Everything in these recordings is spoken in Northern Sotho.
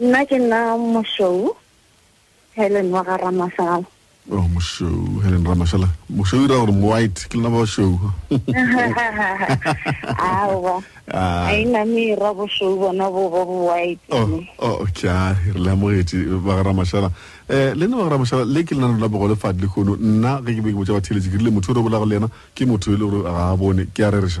nna ke nna mošou helen wa ga ramasala oh mošou helen ramasala mošou ira gore white ke lena ba show awa a e na me ra bo show bona bo bo white oh oh okay a re la mo etse ba ga ramasala eh le nna ba ga ramasala le ke lena la bo le fadle khono nna ge ke be ke botsa ba theletse ke rile motho o re bola go lena ke motho e le gore ga a bone ke a re re sha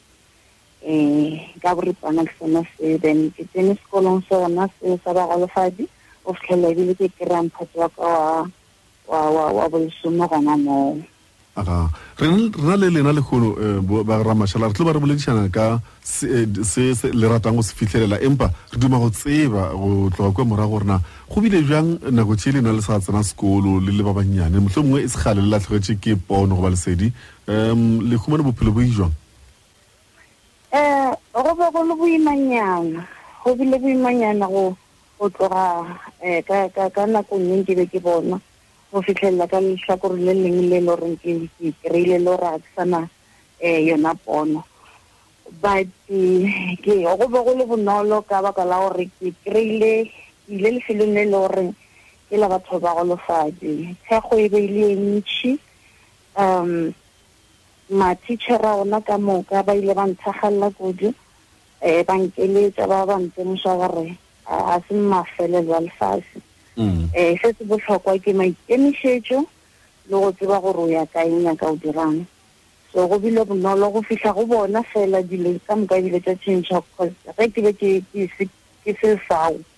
um ka boripana ke sone se then ke tsene sekolong sona seo sa bagalofadi o fitlhelela ebile ke kry-a mphato wa ka wa bolesome gona moo aga re na le lena lekgono eh, ba ramašala re tlo ba re boledišana ka eh, se le ratang go se fitlhelela empa re duma go tseba go tloga kwa morago gorena go bile bjang nako tše le na le sa tsena sekolo le le ba bannyane motlho mongwe e segale le latlhegetše ke pono goba lesedi um le humane bophelo bo ijwang um go be go le boimanyana go bile boimanyana go go tloga um ka nakong eng ke be ke bona go fitlhelela ka letlhakore le leng le le goreng ke kry-ile le gore a ke sana um yona pono but eh, ke go be go le bonolo ka baka la gore ke kry-ile ke ile lefelong le le goreng ke la batho ba golofadi thekgo e be e le e ntšhi um mathichera ona ka moka ba ile ba nthagalela kudu um ba nkeletša ba ba ntsemoša gore a se mafelelo a lefase um se se bohlokwa ke maikemišetšo le go tseba gore o ya kaeng ya ka o dirang so go bile bonolo go fihla go bona fela dilo ka moka ebile tša tšhentšha ge ke be ke se fao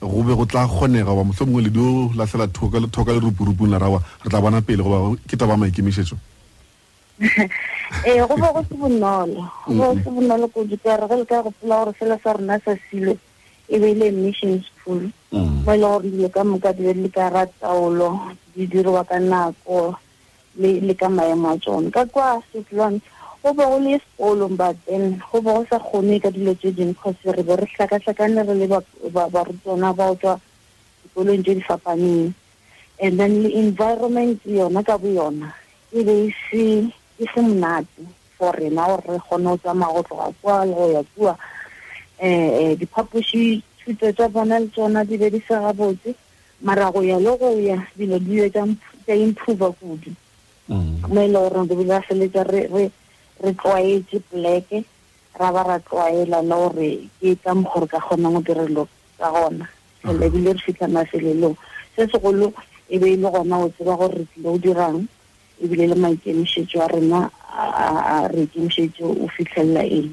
go be go tla kgonega goba mohlomongwe le dio lahlela thoka le thoka le rupurupung la rawa re tla bona pele goba ke taba maikemišetšo ee go be go se bonolo go be go se bonolo kudu ka re ge le ka go pela gore fela sa rona sa silo e be e le mission school mo e le gore dilo ka moka di be le ka ra taolo di dirwa ka nako le, le ka maemo a tšone ka kwa setlwan go be go le sekolong but then go be go sa kgone ka dilo tse dingwe cause re be re hlakahlakane re le barutwana ba o tswa dikolong tse di fapaneng and then le environment yona ka bo yona e be e se e se monate for rena gore re kgone go tsamaya go tloga kwa le go ya kua um diphapoši thuto tsa bona le tsona di be di se gabotse mara go ya le go ya dilo di ile tša improva kudu mm. mo e le gore re bile ra feletsa re tlwaetse poleke ra ba ra tlwaela le gore ke ka mokgore ka kgonang go direlo ka gona fela ebile re fitlha mafelelong se segolo e be e le gona o tseba gore re tlile o dirang ebile le maikemišetso a rena re ikemišetso o fitlhelela eng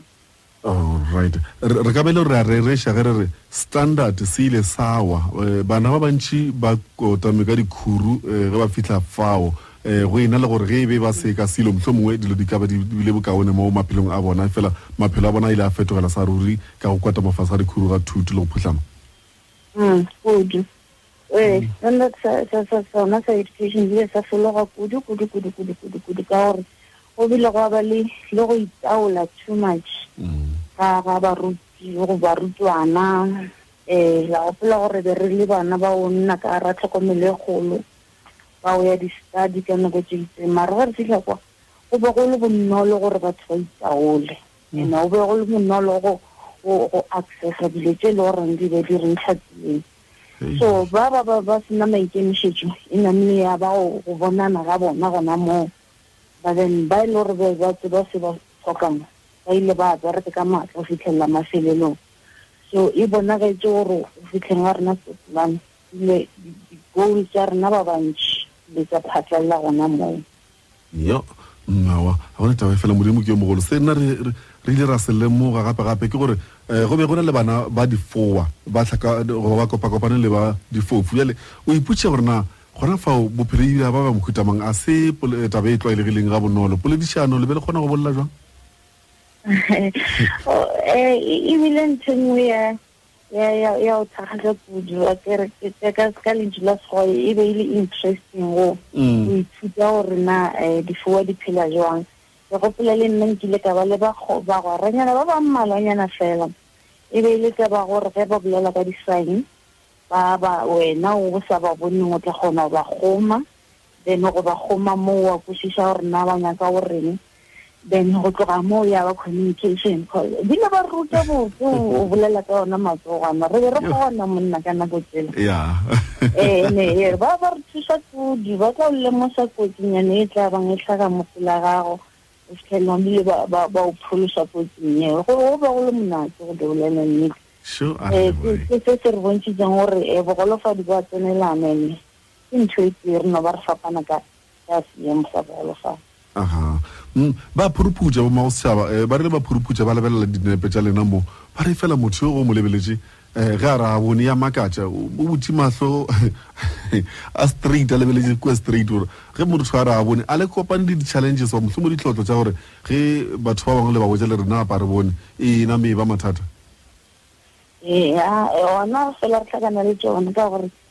Alright. Re re ka bele re a rereša ge re re standard se ile sawa Eh, bana ba bantši ba kotame ka dikhuru eh, ge ba fihla fao Eh, go ena le gore ge e be ba se ka selo mohlho mongwe dilo di ka ba di di bile bokaone mo maphelong a bona fela maphelo a bona a ile a fetogela sa ruri ka go kwata mafase a dikhuru ga thutu le go phuhlama Mm, kudu. ee sona sa education ile sa fologa kudu kudu kudu kudu kudu kudu ka gore go bile go ba le le go itaola too much ga ga baruti go barutwana um la gopola gore be re le bana ba o nna ka ra tlhokomelo e kgolo ba o ya di-study ka nako tse itseng mara ga re fitlha kwa go be go le bonolo gore batho ba itaole mm. and-e go be go le bonolo go accessa dilo tse e le goreng di be di re ntlhatileng so ba ba ba ba sena maikemišetšo e namile ya ba go bonana ga bona gona moo ba then ba e le gore ba tseba se ba tlhokang ba ile ba bereke ka maatla go fitlhelela mafelelong so e bonagetse gore go fitlheng ga rena setlano ile di-goal tsa rena ba bantši le tsa phatlalela gona moo yo mmawa ga gona taba fela modimo ke yo mogolo se nna re ile ra se lemoga gape-gape ke gore um go be go na le bana ba difowa ba kopa-kopane le ba difofu jale o iputše gore na gona fao bophelo ebile ba ba mokhutamang a se eh, taba e tlwaelegileng ga bonolo poledišano le be le kgona go bolela jwang oh, eh, e, ebile ntho nngwe ya ya ya ya o thakgatla kudu a ke re ke ka ka lentšu la sekgowa e be e le interesting go mm. go ithuta gore na um difowa di phela jwang ke gopola le nna nkile ka ba le bagwaranyana ba ba mmalwanyana fela e be e le taba gore ge ba bolela ka disaeng ba ba wena o sa ba boneng o tla kgona go ba goma then go ba kgoma moo wa kwešiša gore na ba nyaka o reng then go tloga moo ya ba communication di ne ba ruta botse o bolela ka ona matsogwana re be re kgona monna ka nako tsela ee ba ba re thusa kudi ba tla o lemosa kotsinyane e tla bang e tlhaka motsela gago o fitlhelela bile ba o pholosa kotsing eo go o be go le monate go di bolela nnete ee, ke se se re bontšhitseng gore ee bogolofadi ba tsenelana ene ke ntho e tee re no ba re fapana ka ka seemo sa bogolo fa aha mm, ba phuruputša bomagosetšhaba um eh, ba rile ba phuruputša ba lebelela dinepe tša lena mo ba re fela motho yo o mo lebeletše um ge a ra bone ya makatša o botši mahlo a straight a lebeletše kua straight gore ge motho a ra a bone a le kopane le di-challenges wa mohlhomo ditlhotlo tša gore ge batho ba bangwe le ba botša le rena apa re bone e na me e ba mathata ee ona fela re tlhakana le tsone ka gore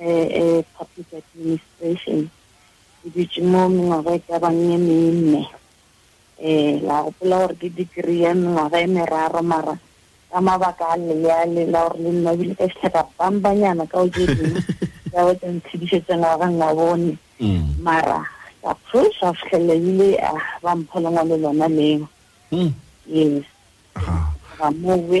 eh, public administration ke dutše mo mengwaga e ka bang e menne um la gopola gore ke degree ya mengwaga e meraro mara ka mabaka a leleale la gore le nna bile ka fitlheka bambanyana ka okeding ya go tsa ntshedišetsa ngwaga nna bone mm. mara ka phosa fitlhelela ebile a ah, ba mpho lengwalo lona leo mm. yes ba mowe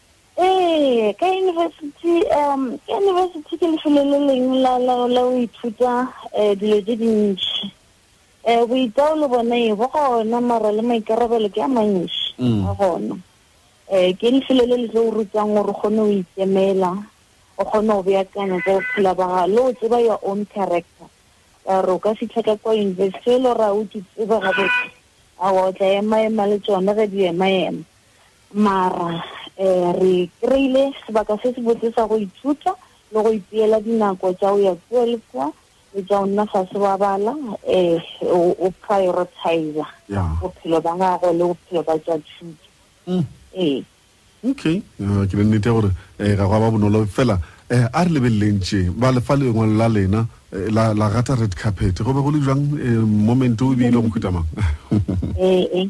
ee ka university um ka university ke lefelo le leng la la la o ithuta um dilo tse dintšhi um boitaolo bone e bo gona mara le maikarabelo ke a mantšhi mm. a gona um ke lefelo le le tlo o rutang gore kgone o ikemela o kgone go beakanya tsa bophela ba ga le o tseba your own character ka re o ka fitlha ka kwa university e le gore a o ke tseba gabotse a o tla ema ema le tsone ge di ema ema mara um re kry-ile sebaka se se botse sa go ithuta le go ipeela dinako tša o ya kua le kua le tša o nna fase wa bala um o prioritiza bophelo ba gago le bophelo ba tša thuto mm. ee okay ah, ke le nnete ya gore um ga go ba bonolo fela um a re lebeleleng tše ba lefa lengwalo la lena eh, la gata red carpet go be go le jang um moment o ebile go khutamang ee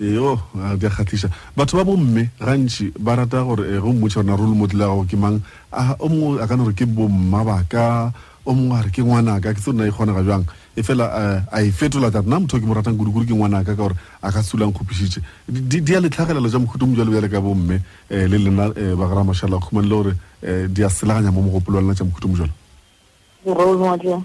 Eo, a di a kgahliša. Batho ba bomme gantši ba rata gore eh, go mmotša rona role model ya gago ke mang. A o mongwe a ka no re ke bomma ba ka, o mongwe a re ke ngwana ka, ke tse rona e kgonega bjang. E fela eh, a e fetola tsa nna motho o ke mo ratang kudu-kudu ke ngwana ka ka gore a ka sulang kgopišitše. Di- Di di a letlhagelelo tša mohuto mo bjale bjale ka bomme eh, le lena eh, ba gara mašala khumane le gore eh, di a selaganya mo mogopolo wa lena tša mohuto mo bjalo. role model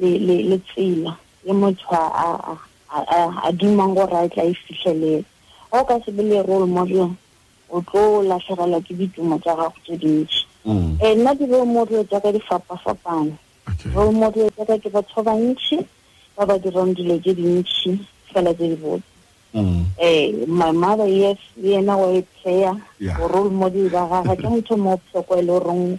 le, le, le tsela le motho a, a, a, a, a dumang gore a tla e fitlhelela ga o ka se be le role model o tlo latlhegelwa ke ditumo tsa gago tse dintši um nna di-role model tsaka di fapa-fapane okay. role model tsaka ke batho ba bantšhi ba ba dirang dilo tse dintšhi fela tse di botse um my mother yes le yena wa e player yeah. role model ba gaga ke motho mo botlhokwa e le goreng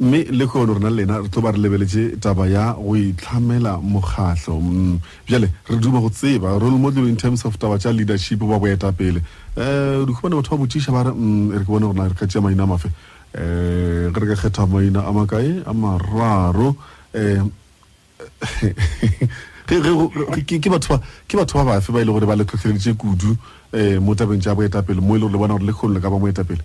mme lehono rena lena re tlo ba re lebeletše taba ya go itlhamela mokgahlo mm, bjale re duma go tseba role model in terms of taba tša leadership ba boetapele um eh, dikgobane batho ba botšiša ba re mm, e re ke bone gorena re ka tšea maina a mafe um ge re ka kgetha maina a makae a mararo um ke batho ba bafe ba e le gore ba le tlhotlheleditše kudu um mo tabeng tša boetapele mo e le gore le bona gore le kgolo le ka ba moetapele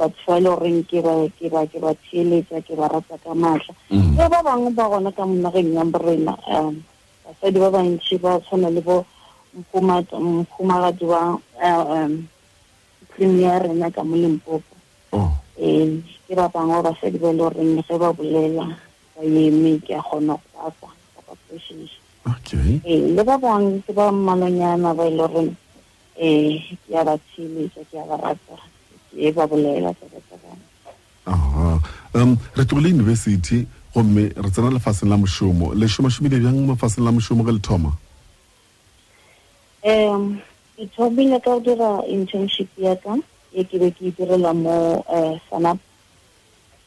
that's why le goreng ke ba ke ba ke ba theeletsa ke ba rata ka maatla mm. le ba bangwe ba gona ka monageng ya borena um basadi ba bantšhi ba tshwana le bo mphumagadi wa uh, um premier rena ka mo limpopo oh. um ke ba bangwe ba basadi ba le goreng ge ba bolela ba eme ke a kgona go bakwa kapa precious um le ba bangwe ke ba mmalonyana ba e le goreng ee ke ya ba tsheletsa ke ya ba rata ke ba bolela tsebe tsa bona aha um re tlogile university gomme re tsena lefaseng la mošomo le šomašomile bjang mafaseng la mošomo ge le thoma um ke thomile ka go dira internship ya ka e ke be ke e direla mo um sanap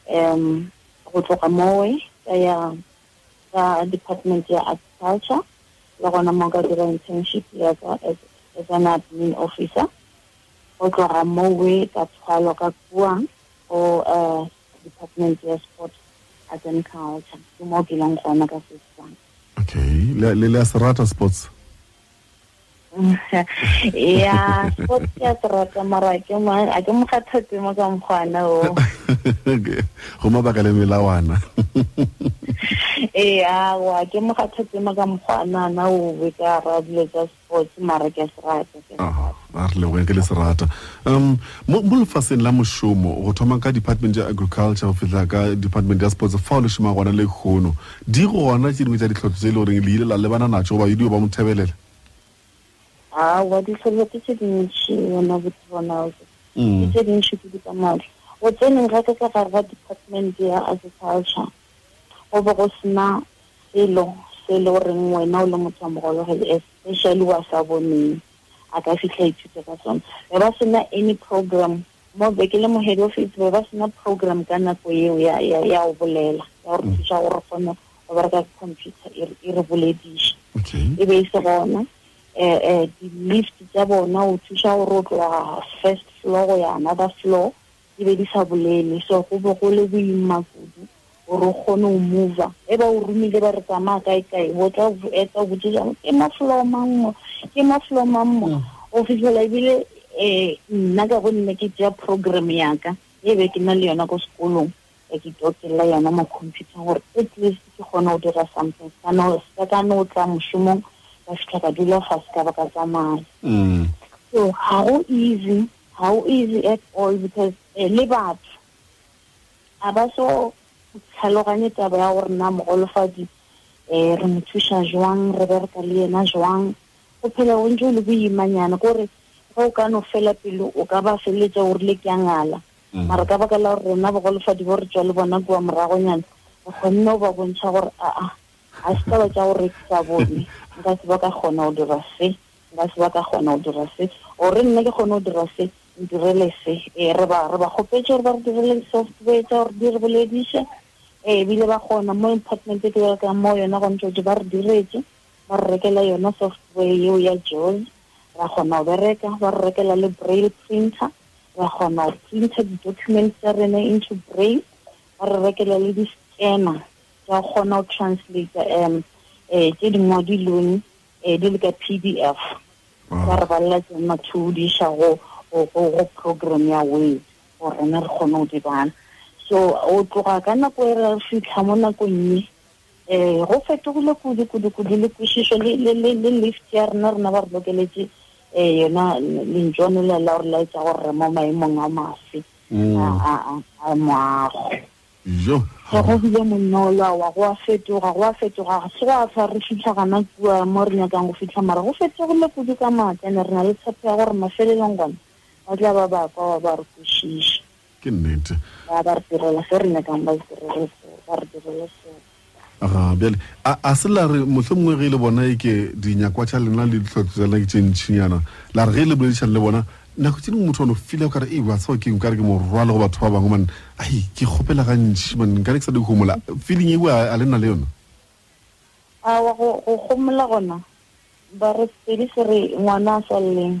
um go tloga mowe ka ya ka department ya agriculture le gona mo ka dira internship ya ka as an admin officer go tloga mowe ka tshwalo ka kua go eh, department ya sport arts and culture ke mo ke leng gona ka sesang okay le le a se rata sports ya go ya trata mara ke mo a ke mo kgatha temo ka mkhwana o go mabaka le melawana ya wa ke mo kgatha temo ka mkhwana na o be ka ra bile tsa sports mara ke srata ke a re leboge ke le serata um mo mo lefaseng la mošomo go thoma ka department ya agriculture go fihla ka department ya sports fa o le šoma gona le kgono di gona tše dingwe tša ditlhotho tse e le goreng le ile la lebana natso goba edio ba mo thebelela aowa ditlhotho ke tse dintši yona botse bona mm. ke tse dintši ke di ka matlho go tseneng ga ka ka gare ga department ya agriculture go be go sena selo se e le goreng wena o le motho wa mogologele especially wa sa boneng a ka fitlha ithuta ka sona be ba sena any program mo be ke le mo head office be ba sena program ka nako eo ya ya ya o bolela ya gore mm. thusa gore kgone go bereka computer e re e bolediše e be e se gona eh eh di lift tsa bona o thusa gore o tloga first floor go ya another floor di be di sa bolele so go be go le boima kudu gore o kgone go mova e ba o romile ba re tsamaya kae kae o tla eta o botse jang ke mafolo a mangwe ke mafolo a mangwe mm. o fitlhela ebile um nna ka gonne ke tsea program yaka e be ke na le yona ko sekolong e ke tokelela yona mo computer gore at least ke kgone go dira something kana se ka no tla mošomong ka fitlha ka dula fa se ka ba ka tsamaya mm. so ga go easy ga o easy at all because eh, le batho a ba so tlhaloganye taba ya gore na mogolofadi um re mo thuša jwang re bereka le yena jwang o phela o ntse o le boimanyana kore ge o ka no fela pele o ka ba feleletse o rile ke a ngala mm. mara ka baka la gore rona bogolofadi bo re tswa le bona kua moragonyana re kgonne o ba bontšha gore aa ga se taba tsa go rekisa bone nka se ba ka kgona go dira se ba se ba ka kgona go dira se o re nne ke kgone go dira se ndirele se ee re ba re ba kgopetse gore ba re direle software tsa gore di re bolediše ee ebile ba kgona mo department e ke berekang mo yona go ntšoje ba re diretse ba re rekela yona software yeo ya jose ra kgona go bereka ba re rekela le braille printer ra kgona go printer di-documents tsa rene into braille ba re rekela le di-scanner tsa kgona go translate um um tse di ngwadilweng e di le ka pdf ah. ka re balela ke matho o di iša go go program ya way gore rena re kgone go di bana so o tloga ka nako e re fitlha mo nakong ye um go fetogile kudu kudu kudu le kwešišo le lift ya rena rena ba re lokeletse um yona lentšone le la gore la etsa gore re mo maemong a mafe mm. a moago jo ga go bile monola wa go a fetoga go a fetoga ga se go a fa re fitlha gana kua mo re nyakang go fitlha mara go fetogile kudu ka maaka ne re na le tshepo ya gore mafelelong gone ba tla ba ba kwa ba ba re kwešiša ke nnete ba ba re direla se re nyakang ba re direle se ba re direle se ga bjale a, a se la re mohlho mongwe ge e le bona e ke dinyakwa tša lena le ditlhotlo tsa lena ke tše ntšhinyana la re ge e le boledišane le bona nako tse dingwe motho ono file o kare e wa tseo ke nkare ke morwalo go batho ba bangwe man ai ke kgopela gantši man nkare ke sa di gomola feeling eo a le nna le yona a wa go gomola gona ba re sepedi se re ngwana a sa lleng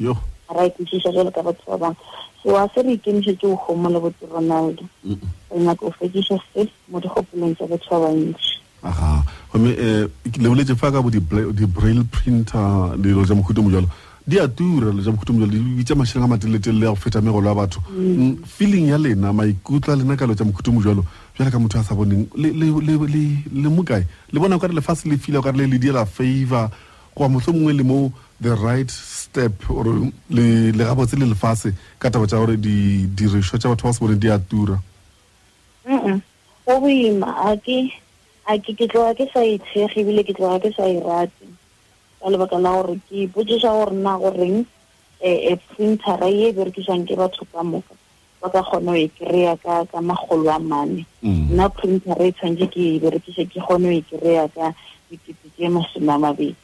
yo ra ikwešiša jalo ka batho ba bangwe so a se re ikemišetse o kgomo le botse ronaldo re nyaka o fekiša se mo dikgopolong tsa batho ba bantši aga gomme um le boletse fa ka bo di-braille printer dilo tsa mohuto mo jalo di a tura dilo tsa mohuto mo jalo di bitsa mašeleng a mateletelele ya go feta megolo ya batho mm. Mm, feeling ya lena maikutlo a lena ka lo tsa mohuto mo jalo bjale ka motho a sa boneng le mokae le bona o ka re lefatshe le file o ka re le le diela favor goba mohlho mongwe le mo the right step or le le gabotse le lefase ka taba tša gore di dirisho tša batho ba se bone di a tura go boima a ke a ke ke tloga ke sa itshege ebile ke tloga ke sa e rate ka lebaka la gore ke ipotsiša gore na goreng um e, e printera e berekiswang ke batho ka moka ba ka kgona go e kry-a ka ka makgolo a mane mm. nna printera e tshwanetse ke e berekise ke kgone go e kry-a ka dikete tse masome a mabedi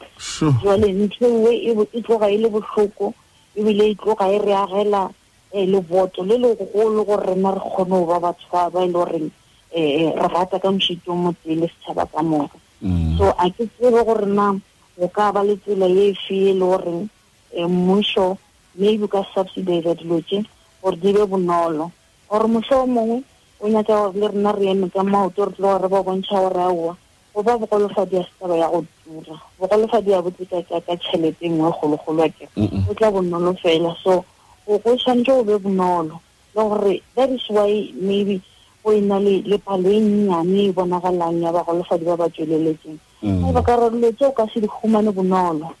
jale ntho ewe e, e tloga e le bohloko ebile e tloga e re agela um eh, leboto le legolo gore rena re kgone go ba batho ba ba e le goreng um re rata ka mošito motse le setšhaba ka moka mm. so a ke tsebe gore na go ka ba le tsela e fe e le goreng eh, mmušo maybe o ka subsidisa dilo tše gore di be bonolo gore motlho o mongwe o nyaka gore le rena re eme ka maoto re tlo re ba bontšha gore aowa go ba bogolofadi ya setaba ya go tura bogolofadi ya botsekaka ka tšhelete e nngwe kgologolo ake o tla bonolo fela so go tshwanetse o be bonolo le gore that is why maybe go e na le palo e nnyane e bonagalang ya bagolofadi ba ba tsweleletseng mm. ba ka re dilo tse o ka se di humane bonolo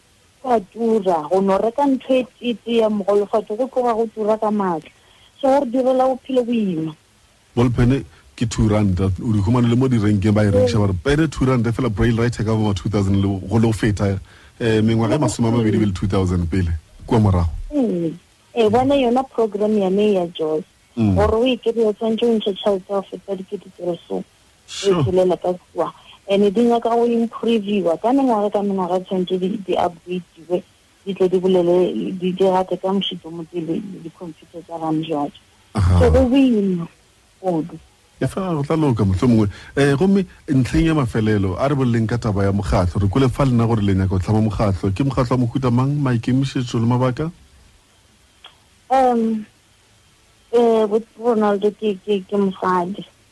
go a tura go no reka ntho e tete ya mogolofatso go tloga go tura ka maatla so gore direla bophelo boima bolpene ke two rand o di humane le mo direnkeng ba e rekiša ba re pene two rand fela braille writer ka bongwa two thousand le go le go feta um mengwaga e masome a mabedi be le two thousand pele kua morago ee eh, bona yona program yane ya jos mm. gore o e kry-e o tshwanetse o ntshe tšhelete go feta dikete tsereso Sure. Di phelela ka kua. Ene di nyaka go improviwa. Ka mengwaga ka mengwaga tshwanetse di, di updateiwe. Di tle di bolele, di dirate ka mošito mo pele di computer tsa gane jwale. So go boima kudu. e fela go tla loka motlho mongwe um gomme ntlheng ya mafelelo a re boleleng ka taba ya mokgatlo re kole fa lena gore le nyaka go tlhama mokgatlo ke mokgatlo wa mohuta mang maikemišetšo le mabaka Um, eh, Ronaldo ke, ke, ke mosadi.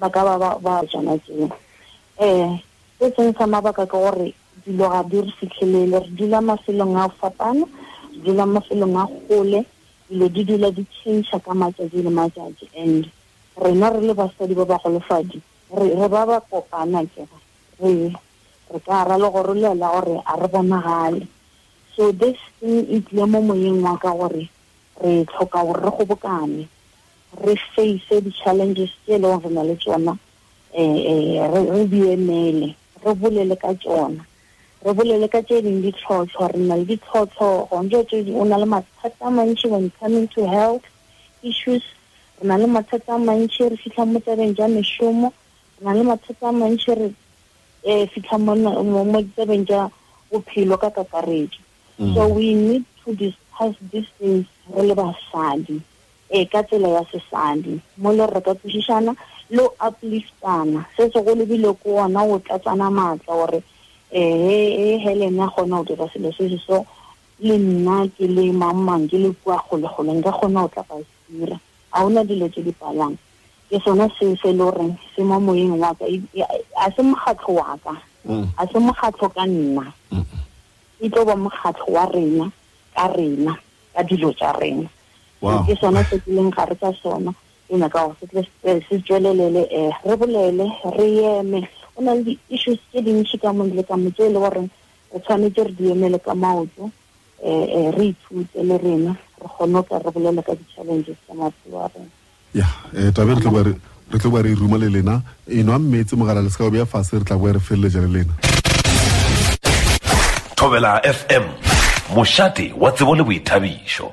ba ka ba ba tsona tseo um se sengwe sa mabaka ke gore dilo ga di re fitlhelele re dula mafelong a fapana re dula mafelong a gole dilo di dula di change ka matsatsi le matsatsi and rena re le basadi ba ba golofadi re ba ba kopana kera re re ka ra le gore le la gore a re bonagale so this thing e tlile mo moyeng wa ka gore re tlhoka gore re gobokane re face di challenges tse le re na le tsona eh, eh re re di emele re bolele ka tsona re bolele ka tse ding ditlhotlho re na le ditlhotlho gonjo tse o na le mathata a mantši when it coming to health issues re na le mathata a mantši re fitlha mo tsebeng ja mešomo re na le mathata a mantši re um fitlha mo tsebeng ja bophelo ka kakaretso mm. so we need to discuss these things re le basadi e ka tsela ya sesadi mo le re ka kwešišana le o upliftana se sego lebile ko ona o tlatsana maatla gore ee helena kgona go dira selo se se so le nna ke le mangmang ke le kua kgolegole nka kgona go tla baira ga ona dilo tse di palwang ke sone se se le goreng se mo moyeng wa ka a se mokgatlho wa ka mm. a se mokgatlho ka nna mm. e tlo ba mokgatlho wa rena ka rena ka dilo tsa rena ke sona se ke leng gare ka sona o nyaka gore se tle se tswelelele um re bolele re eme o na le di-issues tse dintšhi ka mong le ka mo tse e le goreng re tshwanetse re di emele ka maoto um re ithute le rena re kgone go ka re bolele ka di-challenges tsa maphelo a rena ya eh, tabe re tloba re tloba re ruma le lena e nwa mmetse mogala le sekao bja fase re tla boya re feleletša le lena thobela fm mošate wa tsebo le boithabišo